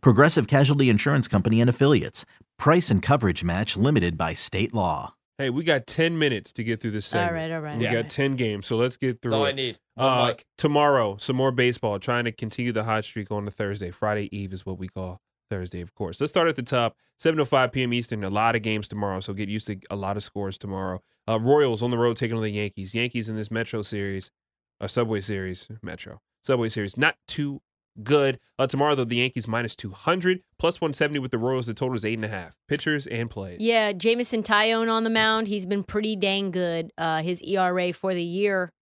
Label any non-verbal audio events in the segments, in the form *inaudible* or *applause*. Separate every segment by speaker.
Speaker 1: Progressive Casualty Insurance Company and Affiliates. Price and coverage match limited by state law.
Speaker 2: Hey, we got 10 minutes to get through this segment.
Speaker 3: All right, all right.
Speaker 2: We
Speaker 3: all
Speaker 2: got 10 games, so let's get through
Speaker 4: That's all
Speaker 2: it.
Speaker 4: I need.
Speaker 2: Uh,
Speaker 4: mic.
Speaker 2: tomorrow, some more baseball, trying to continue the hot streak on the Thursday. Friday Eve is what we call Thursday, of course. Let's start at the top. 7.05 p.m. Eastern. A lot of games tomorrow, so get used to a lot of scores tomorrow. Uh, Royals on the road taking on the Yankees. Yankees in this Metro Series, uh, Subway Series, Metro. Subway Series, not too good. Uh, tomorrow, though, the Yankees minus 200, plus 170 with the Royals. The total is 8.5. Pitchers and plays.
Speaker 3: Yeah, Jameson Taillon on the mound. He's been pretty dang good. Uh, his ERA for the year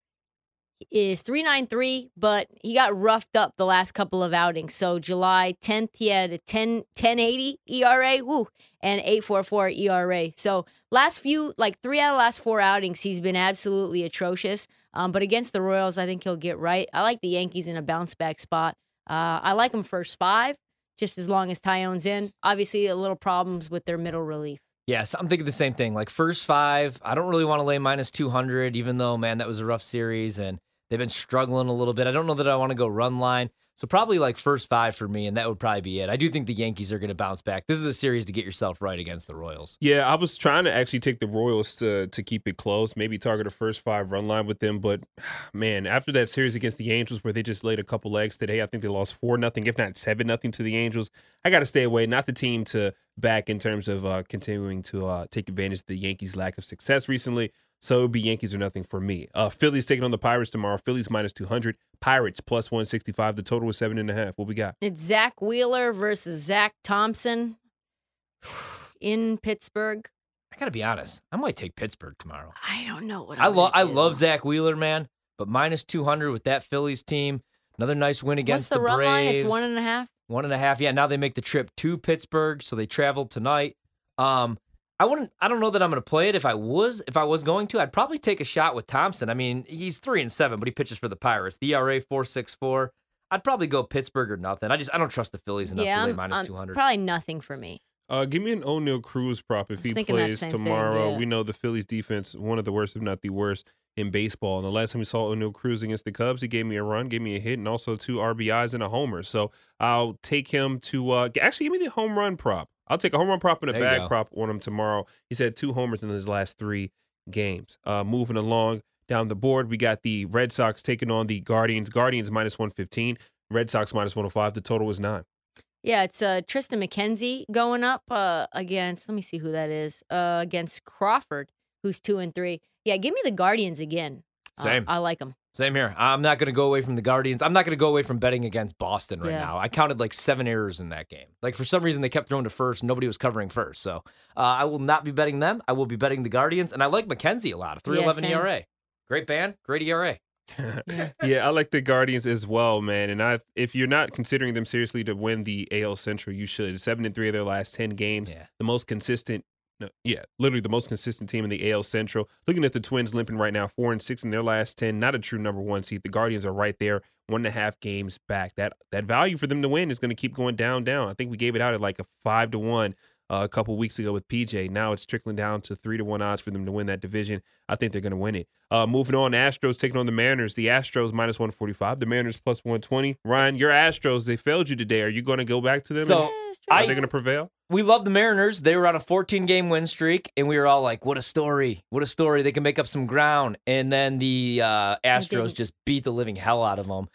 Speaker 3: is 393, but he got roughed up the last couple of outings. So July 10th, he had a 10, 1080 ERA, woo, and 844 ERA. So last few, like three out of the last four outings, he's been absolutely atrocious. Um, but against the Royals, I think he'll get right. I like the Yankees in a bounce back spot. Uh, I like them first five, just as long as Taillon's in. Obviously, a little problems with their middle relief.
Speaker 4: Yes, I'm thinking the same thing. Like first five, I don't really want to lay minus 200, even though, man, that was a rough series and they've been struggling a little bit. I don't know that I want to go run line. So probably like first five for me, and that would probably be it. I do think the Yankees are going to bounce back. This is a series to get yourself right against the Royals.
Speaker 2: Yeah, I was trying to actually take the Royals to to keep it close, maybe target a first five run line with them. But *sighs* man, after that series against the Angels where they just laid a couple legs today, I think they lost four nothing, if not seven nothing to the Angels. I got to stay away. Not the team to back in terms of uh, continuing to uh, take advantage of the Yankees' lack of success recently. So it would be Yankees or nothing for me. Uh, Phillies taking on the Pirates tomorrow. Phillies minus two hundred. Pirates plus one sixty five. The total is seven and a half. What we got?
Speaker 3: It's Zack Wheeler versus Zach Thompson *sighs* in Pittsburgh.
Speaker 4: I got to be honest. I might take Pittsburgh tomorrow.
Speaker 3: I don't know what
Speaker 4: I
Speaker 3: I'm
Speaker 4: love I love Zack Wheeler, man, but minus 200 with that Phillies team. Another nice win
Speaker 3: What's
Speaker 4: against
Speaker 3: the,
Speaker 4: the,
Speaker 3: run
Speaker 4: Braves.
Speaker 3: line? It's one and a half.
Speaker 4: One and a half. Yeah, now they make the trip to Pittsburgh, so they travel tonight. Um, I wouldn't. I don't know that I'm going to play it. If I was, if I was going to, I'd probably take a shot with Thompson. I mean, he's three and seven, but he pitches for the Pirates. The ERA four six four. I'd probably go Pittsburgh or nothing. I just I don't trust the Phillies enough
Speaker 3: yeah,
Speaker 4: to lay minus two hundred.
Speaker 3: Probably nothing for me.
Speaker 2: Uh, give me an Oneil Cruz prop if he plays
Speaker 3: same thing,
Speaker 2: tomorrow.
Speaker 3: yeah.
Speaker 2: We know the Phillies defense, one of the worst, if not the worst, in baseball. And the last time we saw Oneil Cruz against the Cubs, he gave me a run, gave me a hit, and also two RBIs and a homer. So I'll take him to uh, actually give me the home run prop. I'll take a home run prop and a
Speaker 4: There you
Speaker 2: bag
Speaker 4: go.
Speaker 2: prop on him tomorrow. He's had two homers in his last three games. Uh, moving along down the board, we got the Red Sox taking on the Guardians. Guardians minus 115, Red Sox minus 105. The total is nine.
Speaker 3: Yeah, it's uh, Triston McKenzie going up uh, against. Let me see who that is. Uh, against Crawford, who's two and three. Yeah, give me the Guardians again. Uh,
Speaker 4: Same.
Speaker 3: I like them.
Speaker 4: Same here. I'm not going to go away from the Guardians. I'm not going to go away from betting against Boston right
Speaker 3: Yeah.
Speaker 4: now. I counted like seven errors in that game. Like for some reason they kept throwing to first. Nobody was covering first. So uh, I will not be betting them. I will be betting the Guardians, and I like McKenzie a lot. 3.11
Speaker 3: same.
Speaker 4: ERA. Great band. Great ERA. *laughs*
Speaker 2: yeah, I like the Guardians as well, man. And I, if you're not considering them seriously to win the AL Central, you should. Seven and three of their last ten games,
Speaker 4: Yeah.
Speaker 2: the most consistent. No, yeah, literally the most consistent team in the AL Central. Looking at the Twins limping right now, four and six in their last ten. Not a true number one seed. The Guardians are right there, one and a half games back. That that value for them to win is going to keep going down, down. I think we gave it out at like a five to one uh, a couple weeks ago with PJ. Now it's trickling down to three to one odds for them to win that division. I think they're going to win it. Uh, moving on, Astros taking on the Mariners. The Astros minus one forty five. The Mariners plus one twenty. Ryan, your Astros they failed you today. Are you going to go back to them?
Speaker 4: So,
Speaker 2: and-
Speaker 4: I-
Speaker 2: are they going to prevail?
Speaker 4: We love the Mariners. They were on a 14 game win streak, and we were all like, what a story. What a story. They can make up some ground. And then the uh, Astros just beat the living hell out of them.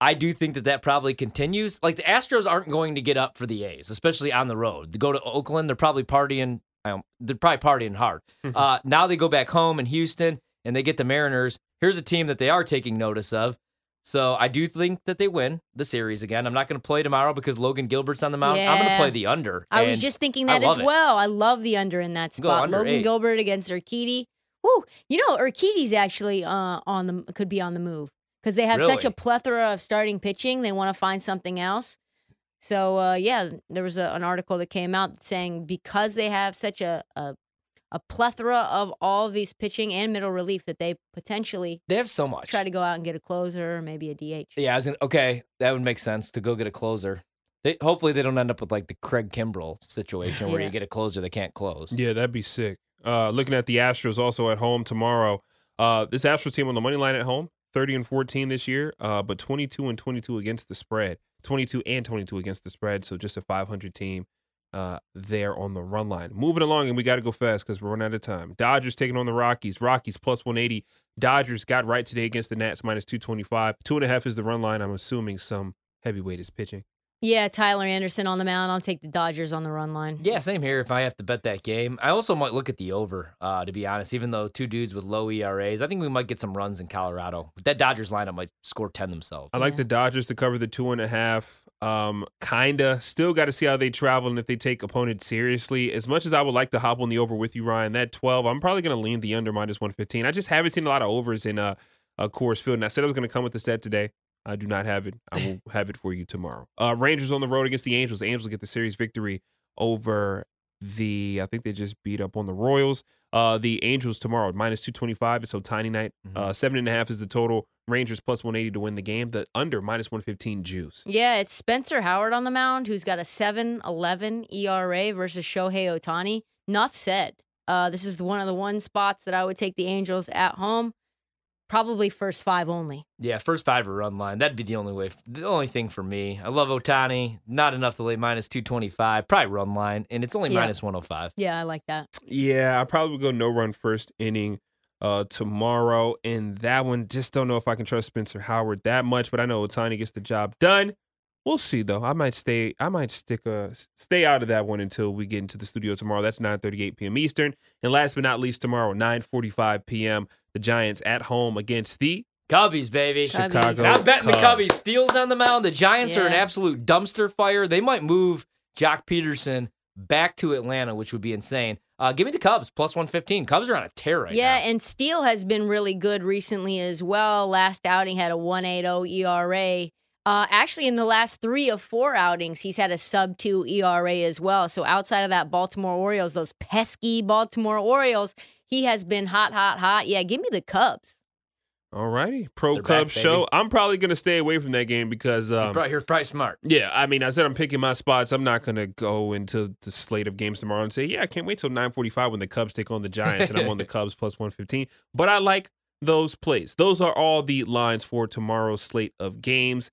Speaker 4: I do think that that probably continues. Like the Astros aren't going to get up for the A's, especially on the road. They go to Oakland, they're probably partying. Um, they're probably partying hard. uh, now they go back home in Houston and they get the Mariners. Here's a team that they are taking notice of. So I do think that they win the series again. I'm not going to play tomorrow because Logan Gilbert's on the mound. I'm going to play the under.
Speaker 3: I was just thinking that as
Speaker 4: love it.
Speaker 3: well. I love the under in that spot.
Speaker 4: under
Speaker 3: Logan
Speaker 4: eight.
Speaker 3: Gilbert against Urquidy. Woo, you know Urquidy's actually uh, on the could be on the move because they have such a plethora of starting pitching. They want to find something else. So uh, yeah, there was a, an article that came out saying because they have such a, a a plethora of all of these pitching and middle relief that they potentially
Speaker 4: They have so much.
Speaker 3: try to go out and get a closer or maybe a DH.
Speaker 4: Yeah, I was gonna, okay, that would make sense to go get a closer. They, hopefully, they don't end up with like the Craig Kimbrel situation where you get a closer they can't close.
Speaker 2: Yeah, that'd be sick. Uh, looking at the Astros also at home tomorrow. Uh, this Astros team on the money line at home, 30 and 14 this year, uh, but 22 and 22 against the spread. 22 and 22 against the spread, so just a 500 team uh, there on the run line. Moving along, and we got to go fast because we're running out of time. Dodgers taking on the Rockies. Rockies plus 180. Dodgers got right today against the Nats minus 225. Two and a half is the run line. I'm assuming some heavyweight is pitching.
Speaker 3: Yeah, Tyler Anderson on the mound. I'll take the Dodgers on the run line.
Speaker 4: Yeah, same here. If I have to bet that game, I also might look at the over. Uh, to be honest, even though two dudes with low ERAs, I think we might get some runs in Colorado. That Dodgers lineup might score ten themselves.
Speaker 2: I like
Speaker 3: Yeah.
Speaker 2: the Dodgers to cover the two and a half. Um, kinda. Still got to see how they travel and if they take opponents seriously. As much as I would like to hop on the over with you, Ryan, that twelve, I'm probably gonna lean the under minus one fifteen. I just haven't seen a lot of overs in uh, uh Coors Field, and I said I was gonna come with the set today. I do not have it. I will *laughs* have it for you tomorrow. Uh, Rangers on the road against the Angels. The Angels get the series victory over the. I think they just beat up on the Royals. Uh, the Angels tomorrow minus two twenty five. It's so tiny night.
Speaker 4: Mhm.
Speaker 2: Uh, seven and a half is the total. Rangers plus one eighty to win the game. The under minus one fifteen. Juice.
Speaker 3: Yeah, it's Spencer Howard on the mound who's got a 7-11 ERA versus Shohei Ohtani. Enough said. Uh, this is one of the one spots that I would take the Angels at home. Probably first five only.
Speaker 4: Yeah, first five or run line. That'd be the only way. The only thing for me. I love Ohtani. Not enough to lay minus two twenty five. Probably run line, and it's only
Speaker 3: Yeah.
Speaker 4: minus one hundred five.
Speaker 3: Yeah, I like that.
Speaker 2: Yeah, I probably would go no run first inning uh tomorrow. And that one, just don't know if I can trust Spencer Howard that much, but I know Ohtani gets the job done. We'll see though. I might stay. I might stick a stay out of that one until we get into the studio tomorrow. That's 9:38 p.m. Eastern. And last but not least, tomorrow 9:45 p.m. The Giants at home against the
Speaker 4: Cubbies, baby.
Speaker 3: Cubbies.
Speaker 2: Chicago.
Speaker 4: I'm betting the
Speaker 2: Cubs.
Speaker 4: Cubbies. Steele's on the mound. The Giants are an absolute dumpster fire. They might move Joc Pederson back to Atlanta, which would be insane. Uh, give me the Cubs plus one fifteen. Cubs are on a tear right
Speaker 3: yeah,
Speaker 4: now.
Speaker 3: Yeah, and Steele has been really good recently as well. Last outing had a 1.80 ERA. Uh, actually, in the last three of four outings, he's had a sub two ERA as well. So outside of that Baltimore Orioles, those pesky Baltimore Orioles, he has been hot, hot, hot. Yeah, give me the Cubs.
Speaker 2: All righty, Pro
Speaker 4: They're back,
Speaker 2: Cubs show. I'm probably gonna stay away from that game because um,
Speaker 4: Probably- You're probably smart.
Speaker 2: Yeah, I mean, I said I'm picking my spots. I'm not gonna go into the slate of games tomorrow and say, yeah, I can't wait till 9:45 when the Cubs take on the Giants, and I'm on the *laughs* Cubs plus 115. But I like those plays. Those are all the lines for tomorrow's slate of games.